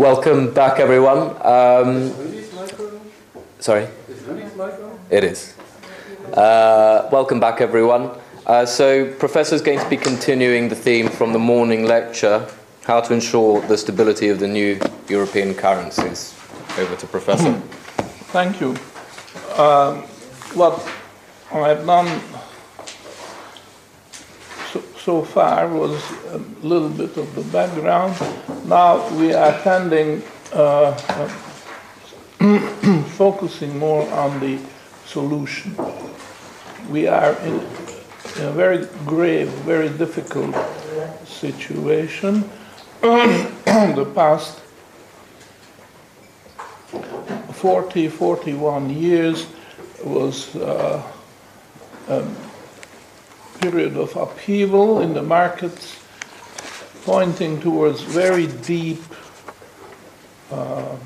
Welcome back, everyone. Um, sorry? It is. Uh, welcome back, everyone. Uh, so, Professor is going to be continuing the theme from the morning lecture how to ensure the stability of the new European currencies. Over to Professor. Thank you. Um, what I've done so, far was a little bit of the background. Now we are attending, uh, focusing more on the solution. We are in, a very grave, very difficult situation. the past 40, 41 years was uh, a period of upheaval in the markets, pointing towards very deep uh,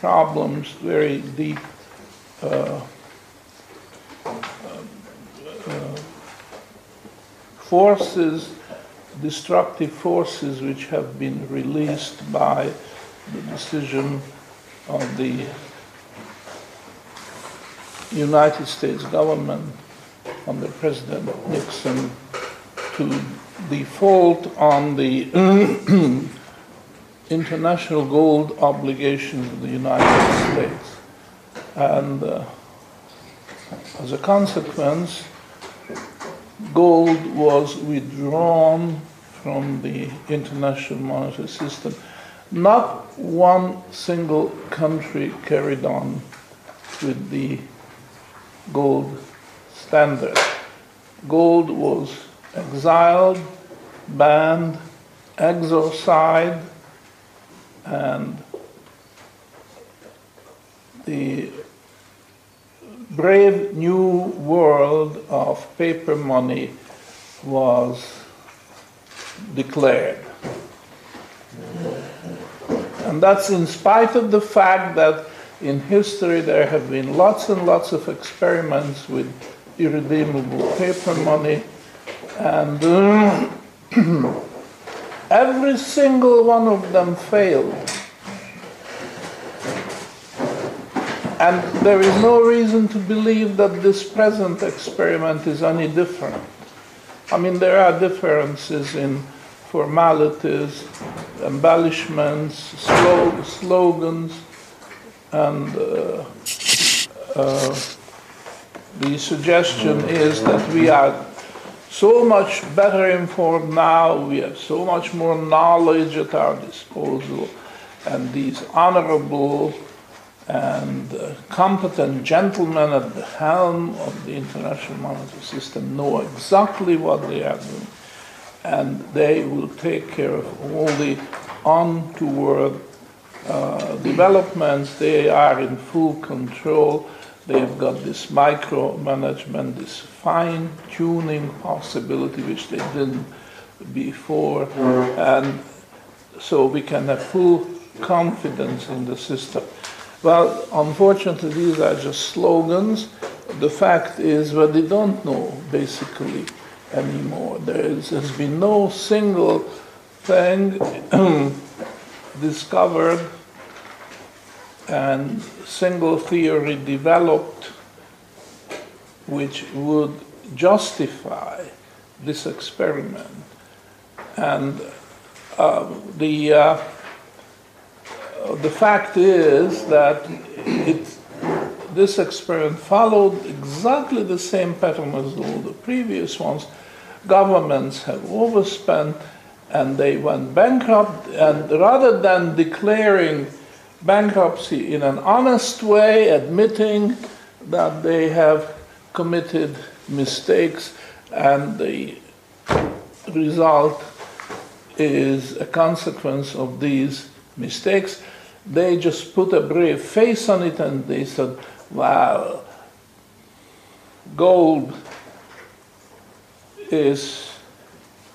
problems, very deep uh, uh forces, destructive forces which have been released by the decision of the United States government under President Nixon to default on the international gold obligations of the United States. And uh, as a consequence, gold was withdrawn from the international monetary system not one single country carried on with the gold standard. Gold was exiled, banned, exorcised, and the brave new world of paper money was declared. And that's in spite of the fact that in history there have been lots and lots of experiments with irredeemable paper money, and uh, every single one of them failed. And there is no reason to believe that this present experiment is any different. I mean, there are differences in formalities, embellishments, slogans, and uh, uh, the suggestion is that we are so much better informed now, we have so much more knowledge at our disposal, and these honorable and uh, competent gentlemen at the helm of the international monetary system know exactly what they are doing and they will take care of all the untoward uh, developments. They are in full control. They've got this micromanagement, this fine tuning possibility, which they didn't before. And so we can have full confidence in the system. Well, unfortunately, these are just slogans. The fact is, what they don't know, basically, anymore. There has been no single thing discovered and single theory developed which would justify this experiment. And uh, the, uh, the fact is that it this experiment followed exactly the same pattern as all the previous ones. Governments have overspent and they went bankrupt, and rather than declaring bankruptcy in an honest way, admitting that they have committed mistakes, and the result is a consequence of these mistakes, they just put a brave face on it and they said, well, gold is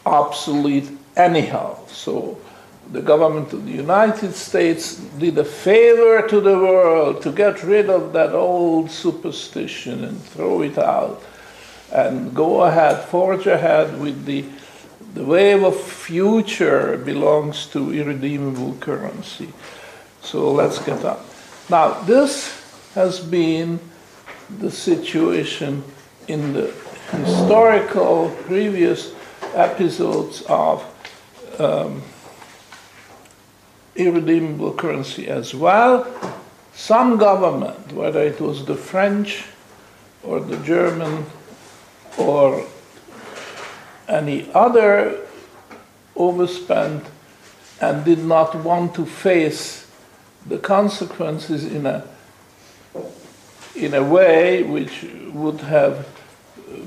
obsolete anyhow. So the government of the United States did a favor to the world to get rid of that old superstition and throw it out and go ahead, forge ahead with the, the wave of future belongs to irredeemable currency. So let's get on. Now, this has been the situation in the historical previous episodes of um, irredeemable currency as well. Some government, whether it was the French or the German or any other, overspent and did not want to face the consequences in a in a way which would have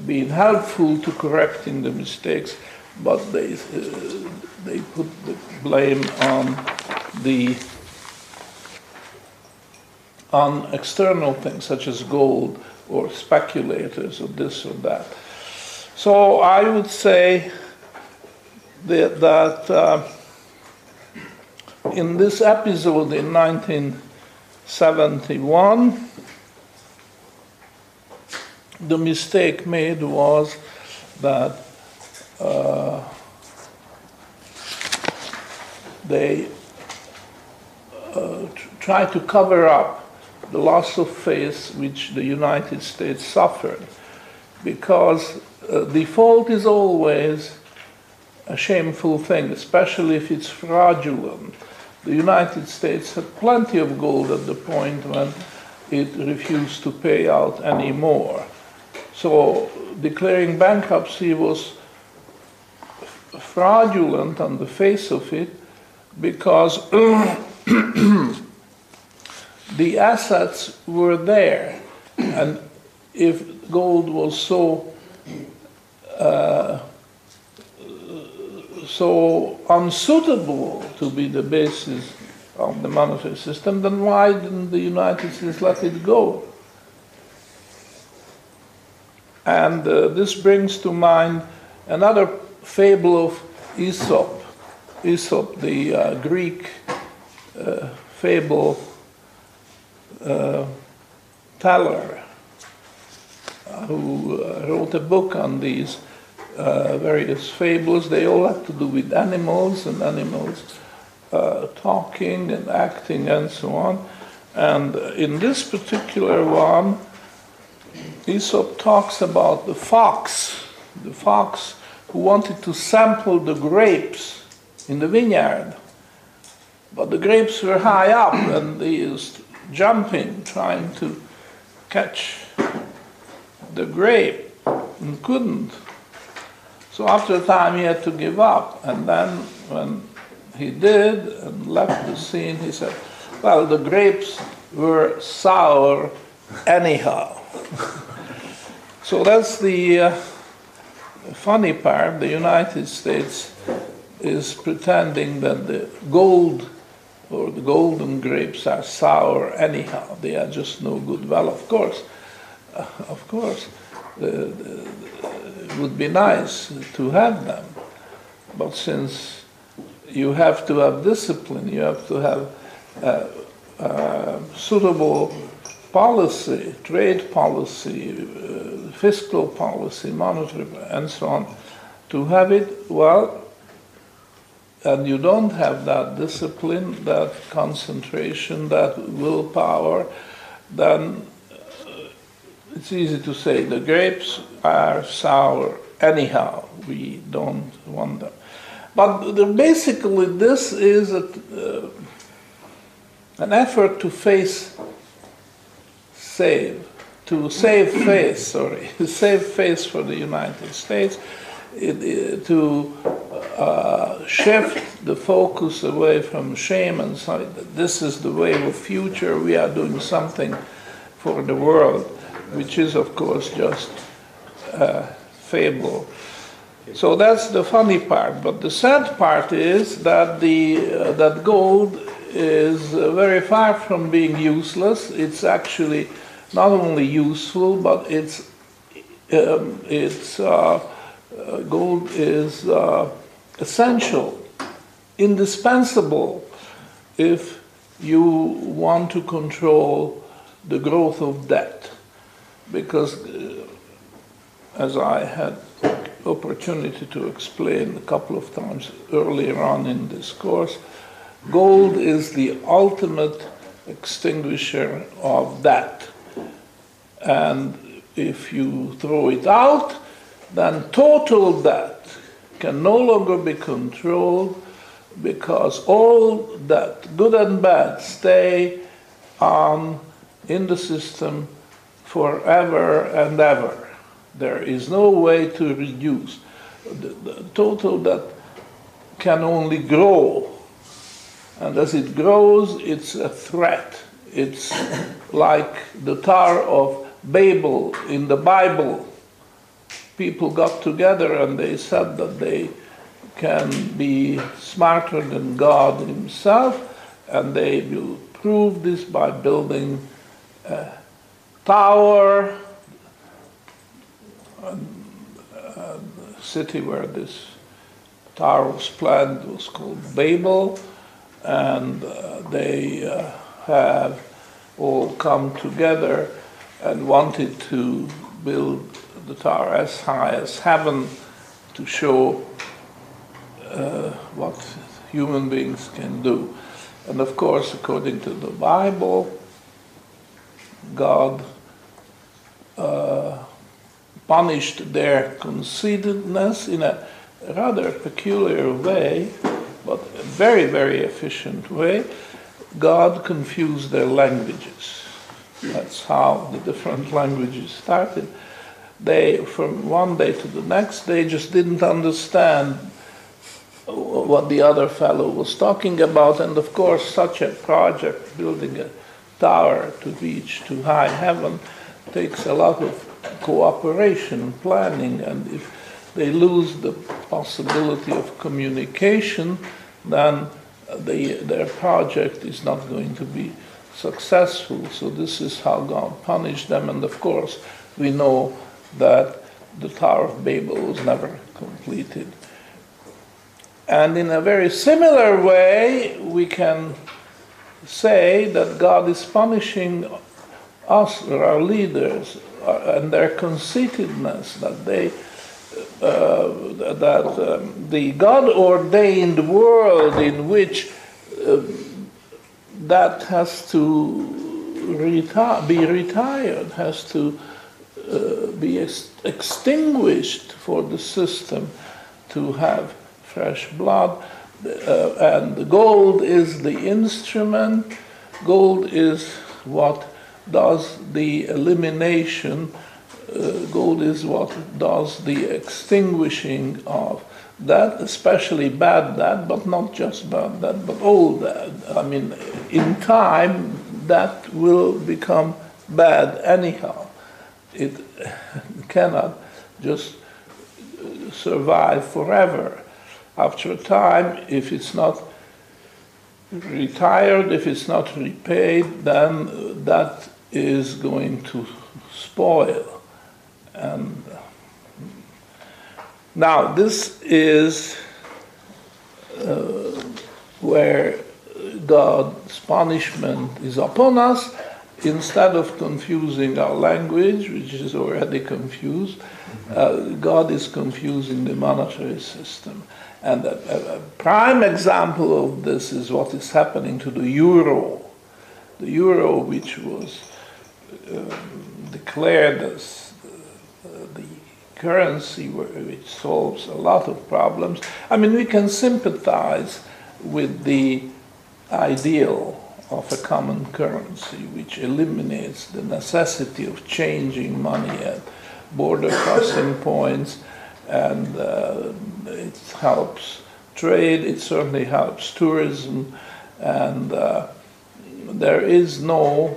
been helpful to correcting the mistakes, but they, uh, they put the blame on the on external things such as gold or speculators or this or that. So I would say that, that uh, in this episode in 1971, the mistake made was that uh, they uh, tried to cover up the loss of faith which the United States suffered because uh, default is always a shameful thing, especially if it's fraudulent. The United States had plenty of gold at the point when it refused to pay out any more. So declaring bankruptcy was fraudulent on the face of it because the assets were there. And if gold was so uh, so unsuitable to be the basis of the monetary system, then why didn't the United States let it go? And uh, this brings to mind another fable of Aesop. Aesop, the uh, Greek uh, fable uh, teller, uh, who uh, wrote a book on these various fables. They all have to do with animals and animals talking and acting and so on. And in this particular one, Aesop talks about the fox, the fox who wanted to sample the grapes in the vineyard. But the grapes were high up and he was jumping, trying to catch the grape and couldn't. So after a time he had to give up. And then when he did and left the scene, he said, Well, the grapes were sour anyhow. so that's the uh, funny part. The United States is pretending that the gold or the golden grapes are sour anyhow. They are just no good. Well, of course, uh, of course, uh, it would be nice to have them. But since you have to have discipline, you have to have uh, suitable policy, trade policy, uh, fiscal policy, monetary, and so on, to have it, well, and you don't have that discipline, that concentration, that willpower, then uh, it's easy to say the grapes are sour anyhow. We don't want them. But the, basically, this is a, uh, an effort to face save, to save face, sorry, save face for the United States, to uh, shift the focus away from shame and say that this is the way of future, we are doing something for the world, which is, of course, just a fable. So that's the funny part. But the sad part is that the uh, that gold is uh, very far from being useless. It's actually not only useful, but it's um, it's uh, uh, gold is uh, essential, indispensable if you want to control the growth of debt, because uh, as I had opportunity to explain a couple of times earlier on in this course. Gold is the ultimate extinguisher of debt. And if you throw it out, then total debt can no longer be controlled because all that, good and bad, stay on in the system forever and ever. There is no way to reduce. The, the total that can only grow. And as it grows, it's a threat. It's like the Tower of Babel in the Bible. People got together and they said that they can be smarter than God Himself, and they will prove this by building a tower, a, a city where this tower was planned was called Babel, and uh, they uh, have all come together and wanted to build the tower as high as heaven to show uh, what human beings can do. And of course, according to the Bible, God uh, punished their conceitedness in a rather peculiar way, but a very, very efficient way. God confused their languages. That's how the different languages started. They, from one day to the next, they just didn't understand what the other fellow was talking about. And of course, such a project, building a tower to reach to high heaven, takes a lot of cooperation, and planning, and if they lose the possibility of communication, then the, their project is not going to be successful. So this is how God punished them. And of course, we know that the Tower of Babel was never completed. And in a very similar way, we can say that God is punishing us, our leaders, and their conceitedness, that they, uh, that um, the God-ordained world in which uh, that has to reti- be retired, has to be ex- extinguished for the system to have fresh blood. Uh, and gold is the instrument, gold is what does the elimination, uh, gold is what does the extinguishing of that, especially bad that, but not just bad that, but all that. I mean, in time, that will become bad anyhow. It cannot just survive forever after a time, if it's not retired, if it's not repaid, then that is going to spoil. And now, this is uh, where God's punishment is upon us. Instead of confusing our language, which is already confused, uh, God is confusing the monetary system. And a, a, prime example of this is what is happening to the euro. The euro, which was um, declared as uh, the currency which solves a lot of problems. I mean, we can sympathize with the ideal of a common currency, which eliminates the necessity of changing money at border crossing points and uh, it helps trade, it certainly helps tourism, and uh, there is no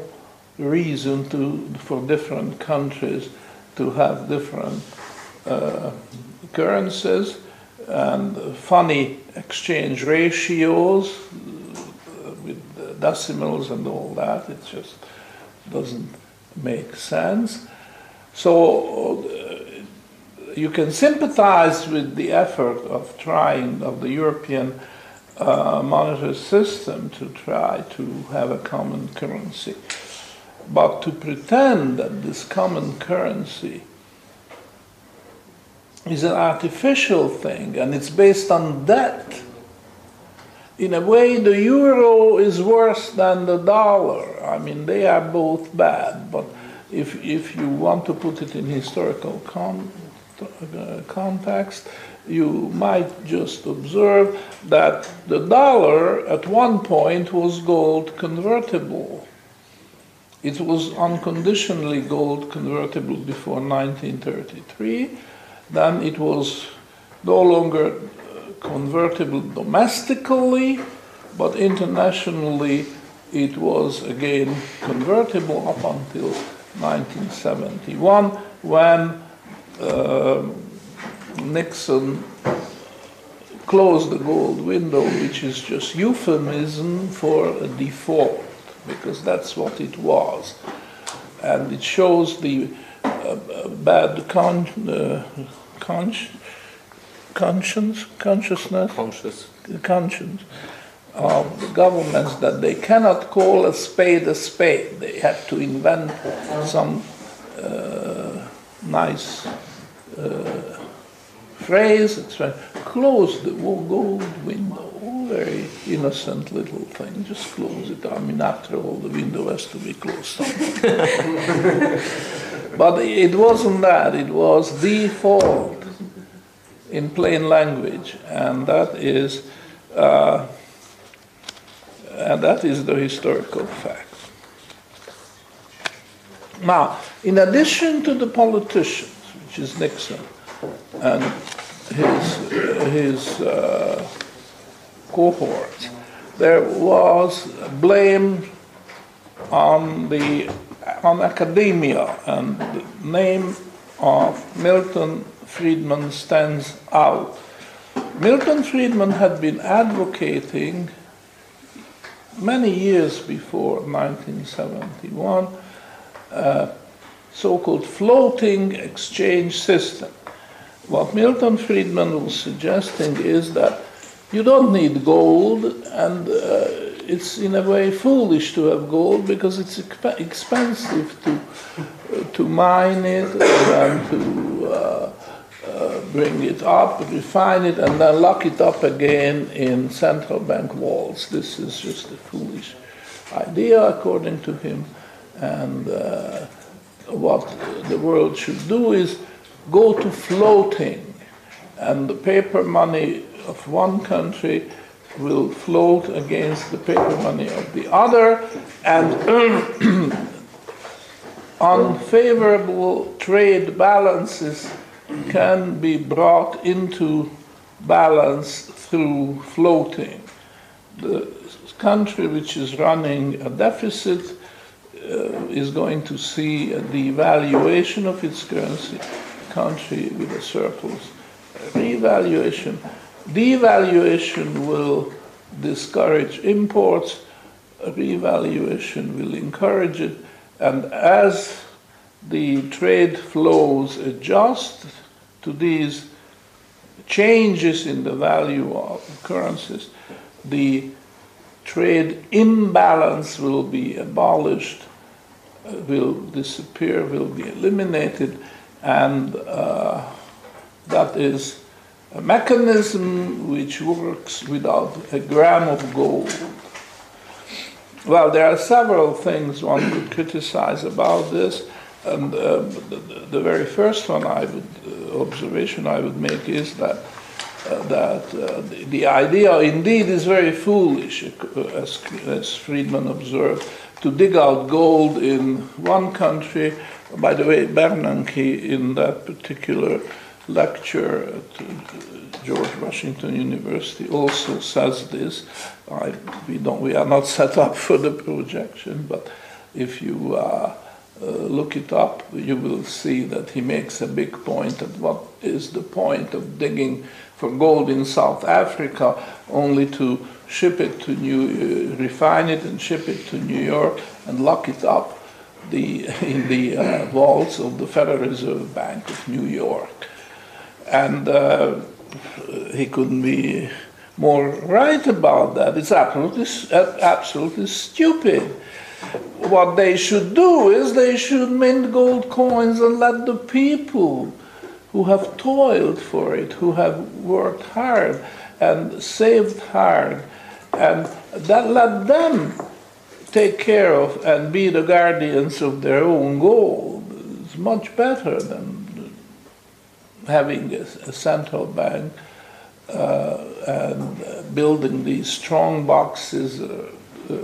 reason to, for different countries to have different uh, currencies and funny exchange ratios decimals and all that. It just doesn't make sense. So you can sympathize with the effort of trying of the European uh, monetary system to try to have a common currency. But to pretend that this common currency is an artificial thing and it's based on debt. In a way, the euro is worse than the dollar. I mean, they are both bad, but if, if you want to put it in historical con- uh, context, you might just observe that the dollar at one point was gold convertible. It was unconditionally gold convertible before 1933 then it was no longer convertible domestically, but internationally it was again convertible up until 1971 when uh, Nixon closed the gold window, which is just euphemism for a default, because that's what it was. And it shows the uh, uh bad con- uh, consciousness, conscious, conscience of the governments that they cannot call a spade a spade. They have to invent some uh, nice uh, phrase. Close the gold window. Very innocent little thing. Just close it. I mean, after all, the window has to be closed. but it wasn't that. It was the fault in plain language, and that is, uh, and that is the historical fact. Now, in addition to the politicians, which is Nixon and his his uh, cohorts, there was blame on the on academia, and the name of Milton Friedman stands out. Milton Friedman had been advocating many years before 1971 a so-called floating exchange system. What Milton Friedman was suggesting is that you don't need gold, and uh, it's in a way foolish to have gold because it's exp- expensive to uh, to mine it and to uh, uh, bring it up, refine it, and then lock it up again in central bank walls. This is just a foolish idea, according to him. And uh, what the world should do is go to floating, and the paper money of one country will float against the paper money of the other, and unfavorable trade balances can be brought into balance through floating. The country which is running a deficit uh, is going to see a devaluation of its currency, country with a surplus, revaluation. Devaluation will discourage imports, revaluation will encourage it, and as the trade flows adjust to these changes in the value of currencies, the trade imbalance will be abolished, uh, will disappear, will be eliminated, and uh, that is a mechanism which works without a gram of gold. Well, there are several things one could criticize about this. And uh, the, the, very first one I would uh, observation I would make is that uh, that uh, the, the, idea indeed is very foolish, uh, as, as Friedman observed, to dig out gold in one country. By the way, Bernanke in that particular lecture at uh, George Washington University also says this. I, we don't, we are not set up for the projection, but if you uh, look it up, you will see that he makes a big point at what is the point of digging for gold in South Africa only to ship it to New, uh, refine it and ship it to New York and lock it up the, in the uh, vaults of the Federal Reserve Bank of New York. And uh, he couldn't be more right about that. It's absolutely, absolutely stupid what they should do is they should mint gold coins and let the people who have toiled for it, who have worked hard and saved hard, and that let them take care of and be the guardians of their own gold. It's much better than having a, central bank uh, and building these strong boxes, uh, uh,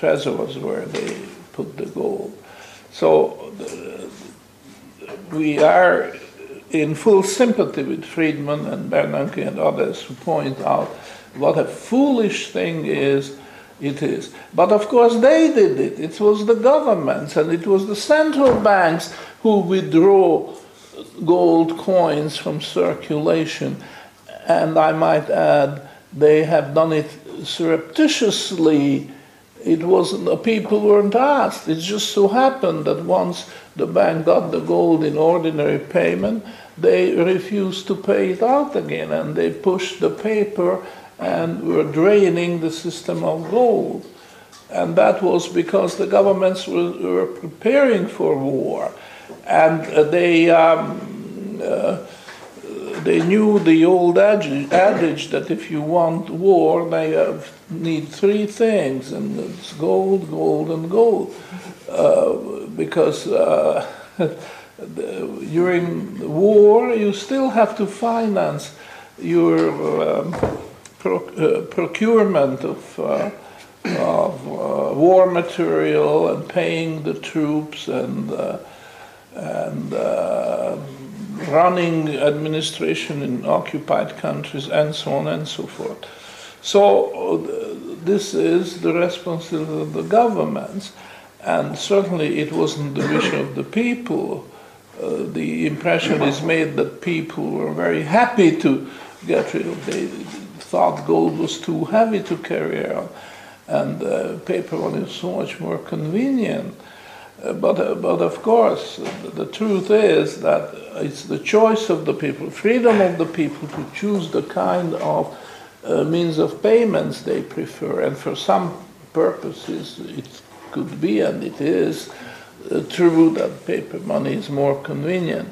treasures where they put the gold. So uh, we are in full sympathy with Friedman and Bernanke and others who point out what a foolish thing is it is. But of course they did it. It was the governments and it was the central banks who withdraw gold coins from circulation. And I might add, they have done it surreptitiously. It wasn't the people weren't asked. It just so happened that once the bank got the gold in ordinary payment, they refused to pay it out again and they pushed the paper and were draining the system of gold. And that was because the governments were, were preparing for war. And they, um, uh, they knew the old adage, that if you want war, they have, need three things, and it's gold, gold, and gold. Uh, because uh, during war, you still have to finance your um, uh, procurement of, uh, of uh, war material and paying the troops and, and running administration in occupied countries and so on and so forth. So this is the responsibility of the governments, and certainly it wasn't the wish of the people. Uh, the impression is made that people were very happy to get rid of. They, thought gold was too heavy to carry around, and uh, paper money is so much more convenient. Uh, but, uh, but of course, the, truth is that it's the choice of the people, freedom of the people to choose the kind of uh, means of payments they prefer. And for some purposes, it could be, and it is, uh, true that paper money is more convenient.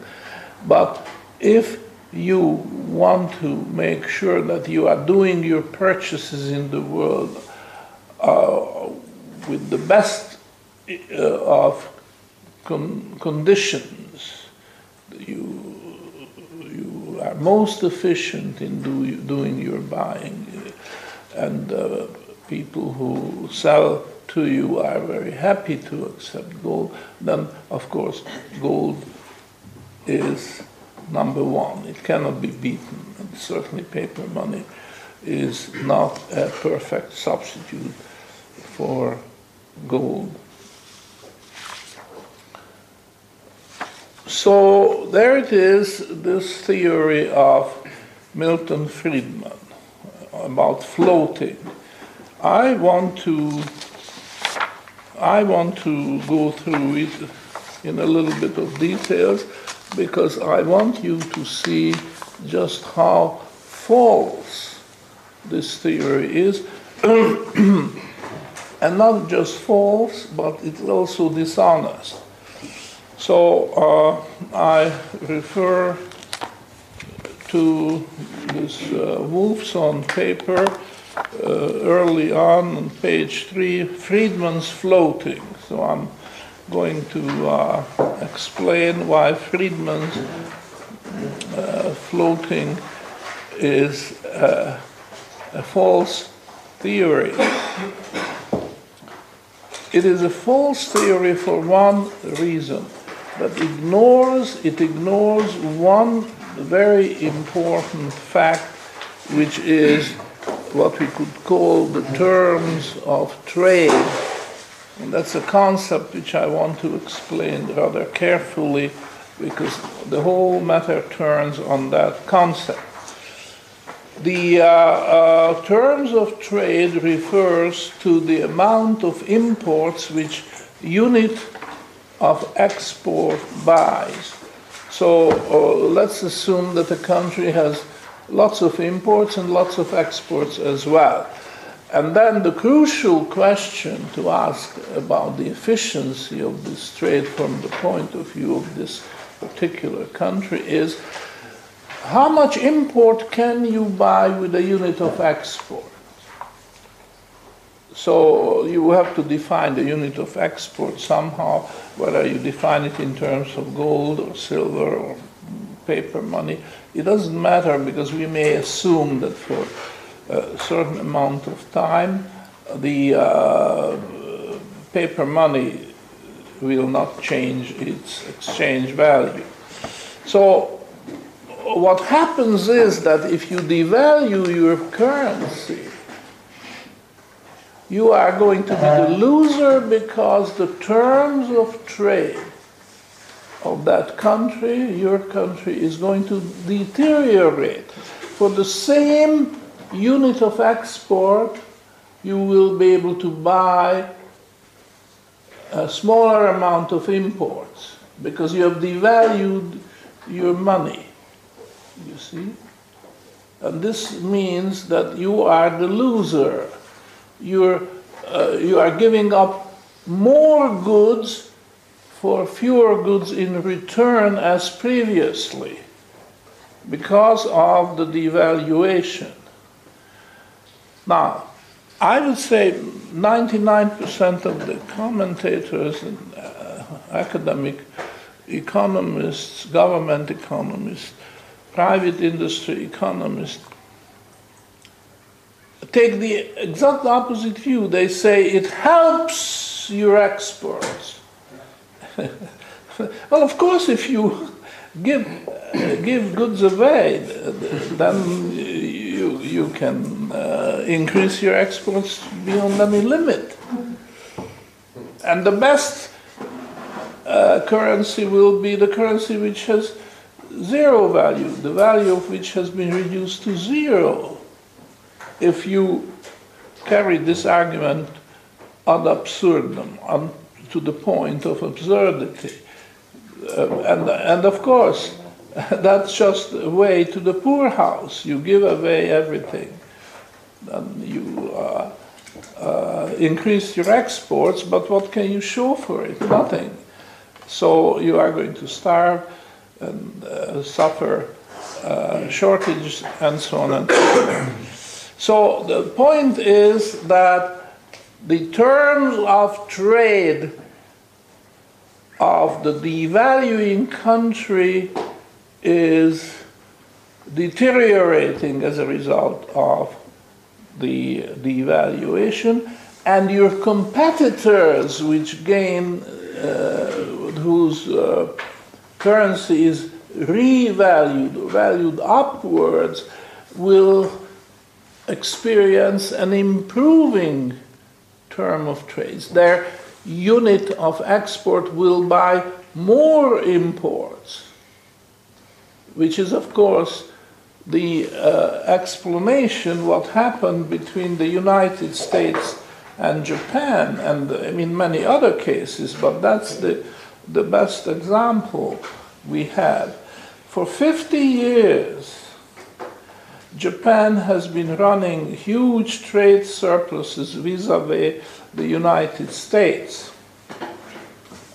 But if you want to make sure that you are doing your purchases in the world uh, with the best of con- conditions. You, you are most efficient in do, doing your buying, and uh, people who sell to you are very happy to accept gold. Then, of course, gold is number one. It cannot be beaten. And certainly, paper money is not a perfect substitute for gold. So, there it is this theory of Milton Friedman about floating. I want to I want to go through it in a little bit of details because I want you to see just how false this theory is. and not just false, but it's also dishonest. So uh, I refer to this uh, Wolfson paper uh, early on on page three, Friedman's floating. So I'm going to uh, explain why Friedman's uh, floating is uh, a false theory. It is a false theory for one reason, but ignores it ignores one very important fact, which is what we could call the terms of trade and that's a concept which I want to explain rather carefully because the whole matter turns on that concept. The uh, uh, terms of trade refers to the amount of imports which unit of export buys. So uh, let's assume that a country has lots of imports and lots of exports as well. And then the crucial question to ask about the efficiency of this trade from the point of view of this particular country is how much import can you buy with a unit of export? So you have to define the unit of export somehow, whether you define it in terms of gold or silver or paper money. It doesn't matter because we may assume that for a certain amount of time the uh, paper money will not change its exchange value. So what happens is that if you devalue your currency, you are going to be the loser because the terms of trade of that country, your country, is going to deteriorate. For the same unit of export, you will be able to buy a smaller amount of imports because you have devalued your money. You see? And this means that you are the loser you're, uh, you are giving up more goods for fewer goods in return as previously because of the devaluation. Now, I would say 99% of the commentators and uh, academic economists, government economists, private industry economists take the exact opposite view. They say it helps your exports. well, of course, if you give give goods away, then you you can uh, increase your exports beyond any limit. And the best uh, currency will be the currency which has zero value, the value of which has been reduced to zero if you carry this argument ad absurdum, un, to the point of absurdity, uh, and, and of course, that's just a way to the poorhouse. You give away everything. And you uh, uh, increase your exports, but what can you show for it? Nothing. So you are going to starve and uh, suffer uh, shortages and so on and so on. So the point is that the terms of trade of the devaluing country is deteriorating as a result of the devaluation, and your competitors, which gain, uh, whose uh, currency is revalued, valued upwards, will experience an improving term of trade. Their unit of export will buy more imports, which is, of course, the uh, explanation what happened between the United States and Japan, and in many other cases, but that's the, the best example we have. For 50 years, Japan has been running huge trade surpluses vis-a-vis the United States.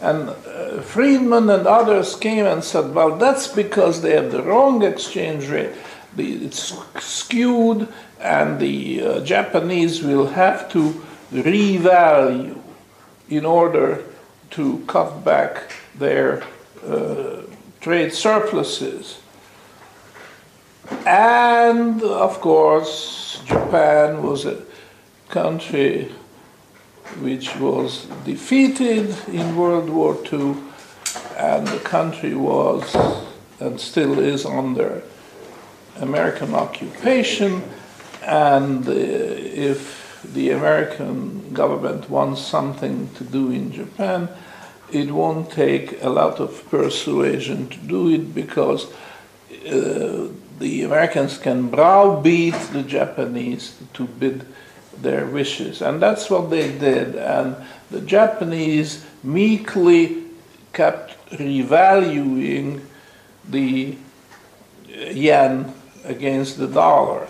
And uh, Friedman and others came and said, well, that's because they have the wrong exchange rate. The, it's skewed, and the uh, Japanese will have to revalue in order to cut back their uh, trade surpluses. And of course, Japan was a country which was defeated in World War II, and the country was and still is under American occupation. And uh, if the American government wants something to do in Japan, it won't take a lot of persuasion to do it because uh, the Americans can browbeat the Japanese to bid their wishes. And that's what they did. And the Japanese meekly kept revaluing the yen against the dollar.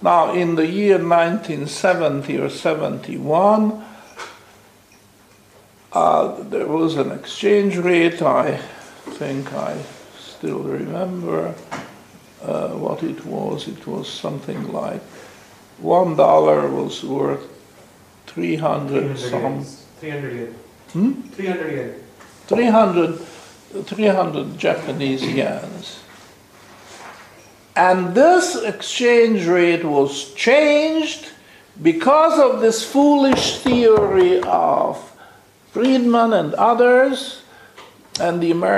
Now, in the year 1970 or 71, uh, there was an exchange rate. I think I still remember uh, what it was. It was something like one dollar was worth 300 some. 300 yen. Hmm? 300 yen. 300, 300 Japanese yens. And this exchange rate was changed because of this foolish theory of Friedman and others, and the American